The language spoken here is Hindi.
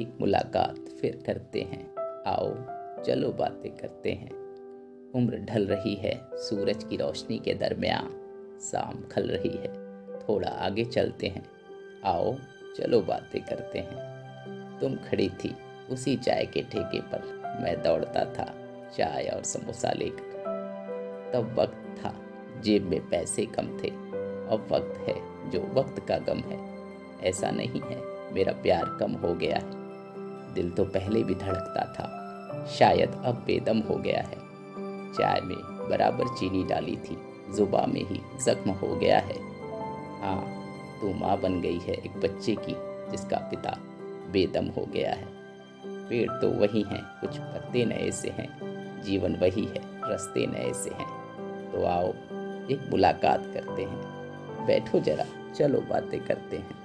एक मुलाकात फिर करते हैं। आओ, चलो बातें करते हैं। उम्र ढल रही है, सूरज की रोशनी के दरमियान शाम खल रही है, थोड़ा आगे चलते हैं। आओ, चलो बातें करते हैं। तुम खड़ी थी उसी चाय के ठेके पर, मैं दौड़ता था चाय और समोसा लेकर। तब वक्त था, जेब में पैसे कम थे, अब वक्त है, जो वक्त का गम है। ऐसा नहीं है, मेरा प्यार कम हो गया है। दिल तो पहले भी धड़कता था। शायद अब बेदम हो गया है। चाय में बराबर चीनी डाली थी। जुबा में ही जख्म हो गया है। हाँ तू माँ बन गई है एक बच्चे की, जिसका पिता बेदम हो गया है। पेड़ तो वही हैं, कुछ पत्ते नए से हैं। जीवन वही है, रस्ते नए से हैं। तो आओ, एक मुलाकात करते हैं। बैठो जरा, चलो बातें करते हैं।